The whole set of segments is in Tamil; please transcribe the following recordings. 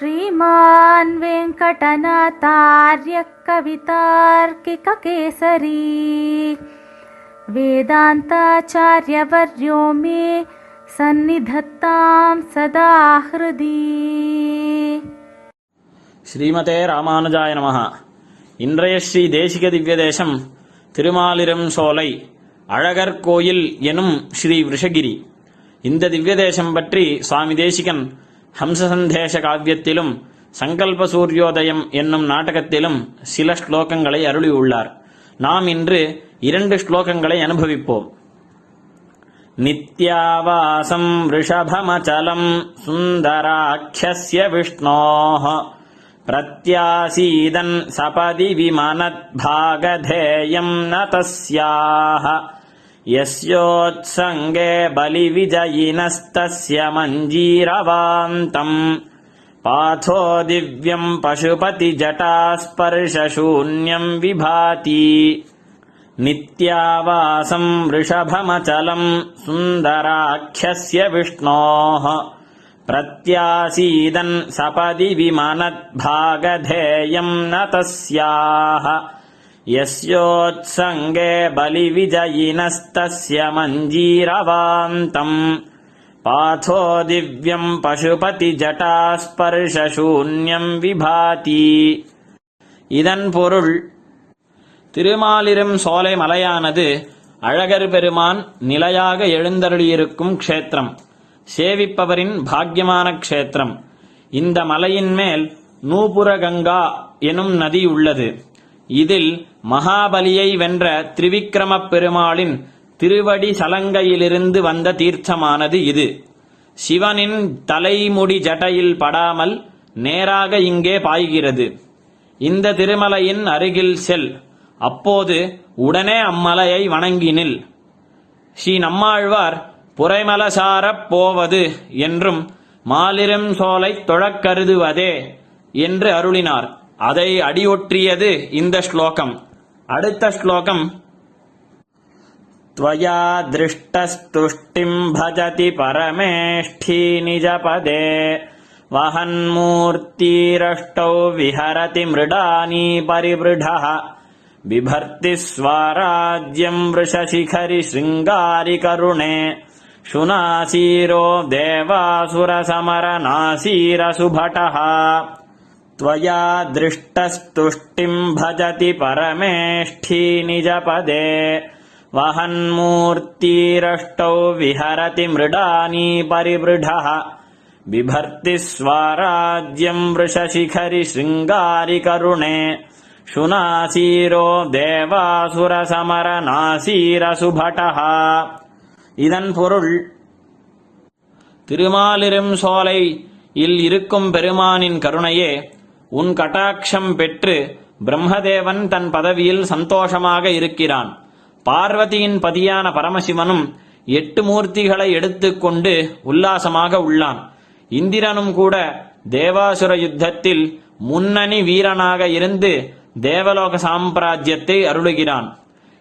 श्रीमान् वेङ्कटनाथार्यः कवितार्किककेसरी वेदान्ताचार्यवर्यो मे सन्निधत्तां सदा हृदि ஸ்ரீமதே ராமானுஜாய நமஹ இன்றைய ஸ்ரீ தேசிக திவ்ய தேசம் திருமாலிரம் சோலை அழகர் கோயில் எனும் ஸ்ரீ விஷகிரி இந்த திவ்ய தேசம் பற்றி சுவாமி தேசிகன் ஹம்சசந்தேச காவியத்திலும் சங்கல்ப சூரியோதயம் என்னும் நாடகத்திலும் சில ஸ்லோகங்களை அருளியுள்ளார் நாம் இன்று இரண்டு ஸ்லோகங்களை அனுபவிப்போம் नित्यावासम् वृषभमचलम् सुन्दराख्यस्य विष्णोः प्रत्यासीदन् सपदि विमनद्भागधेयम् न तस्याः यस्योत्सङ्गे बलिविजयिनस्तस्य मञ्जीरवान्तम्। पाथो दिव्यम् पशुपतिजटास्पर्शशून्यम् विभाति। नित्यावासम् वृषभमचलम् सुन्दराख्यस्य विष्णोः। प्रत्यासीदन् सपदि विमनद्भागधेयम् न तस्याः यस्योत्सङ्गे बलिविजयिनस्तस्य मञ्जीरवान्तम् पाथो दिव्यम् पशुपतिजटास्पर्शशून्यम् विभाति இதன் பொருள் திருமாலிரும் சோலை மலையானது அழகர் பெருமான் நிலையாக எழுந்தருளியிருக்கும் க்ஷேத்திரம் சேவிப்பவரின் பாக்கியமான க்ஷேத்திரம் இந்த மலையின் மேல் நூபுர கங்கா எனும் நதி உள்ளது இதில் மகாபலியை வென்ற திரிவிக்ரமப் பெருமாளின் திருவடி சலங்கையிலிருந்து வந்த தீர்த்தமானது இது. சிவனின் தலைமுடி ஜடையில் படாமல் நேராக இங்கே பாய்கிறது. இந்த திருமலையின் அருகில் செல். அப்போது உடனே அம்மலையை வணங்கினில் ஸ்ரீ நம்மாழ்வார் புரைமலசாரப் போவது என்றும் மாலிரும் சோலை தொழக் கருதுவதே என்று அருளினார். அதை அடியொற்றியது இந்த ஸ்லோகம் அடுத்த ஸ்லோகம் त्वया दृष्टस्तुष्टिम् भजति परमेष्ठी निजपदे वहन्मूर्तिरष्टौ विहरति मृडानी परिवृढः बिभर्ति स्वाराज्यम् वृषशिखरि शृङ्गारिकरुणे शुनासीरो देवासुरसमरनासीरसुभटः त्वया दृष्टस्तुष्टिम् भजति परमेष्ठी निजपदे वहन्मूर्तिरष्टौ विहरति मृडानी परिवृढः बिभर्ति स्वाराज्यम् वृषशिखरि शृङ्गारिकरुणे शुनासीरो தேவாசுரசமரநாசீரசுபட்டः இதன் பொருள் திருமாலிரும் சோலை இல் இருக்கும் பெருமானின் கருணையே உன் கட்டாட்சம் பெற்று பிரம்மதேவன் தன் பதவியில் சந்தோஷமாக இருக்கிறான். பார்வதியின் பதியான பரமசிவனும் எட்டு மூர்த்திகளை எடுத்துக்கொண்டு உல்லாசமாக உள்ளான். இந்திரனும் கூட தேவாசுர யுத்தத்தில் முன்னணி வீரனாக இருந்து தேவலோக சாம்ராஜ்யத்தை அருளுகிறான்.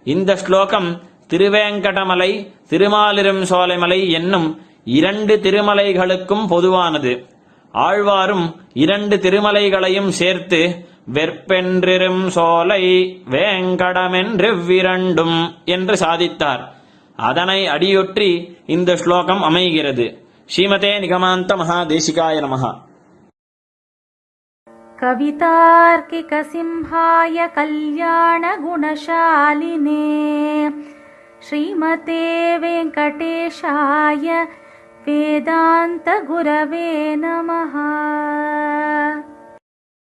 இந்த ஸ்லோகம் திருவேங்கடமலை திருமாலிரும் சோலைமலை என்னும் இரண்டு திருமலைகளுக்கும் பொதுவானது. ஆழ்வாரும் இரண்டு திருமலைகளையும் சேர்த்து வெற்பென்றிரும் சோலை வேங்கடமென்றெவ்விரண்டும் என்று சாதித்தார் அதனை அடியொற்றி இந்த ஸ்லோகம் அமைகிறது ஸ்ரீமதே நிகமாந்த மகாதேசிகாய நமஹா कवितार्किकसिंहाय कल्याणगुणशालिने श्रीमते वेङ्कटेशाय वेदान्तगुरवे नमः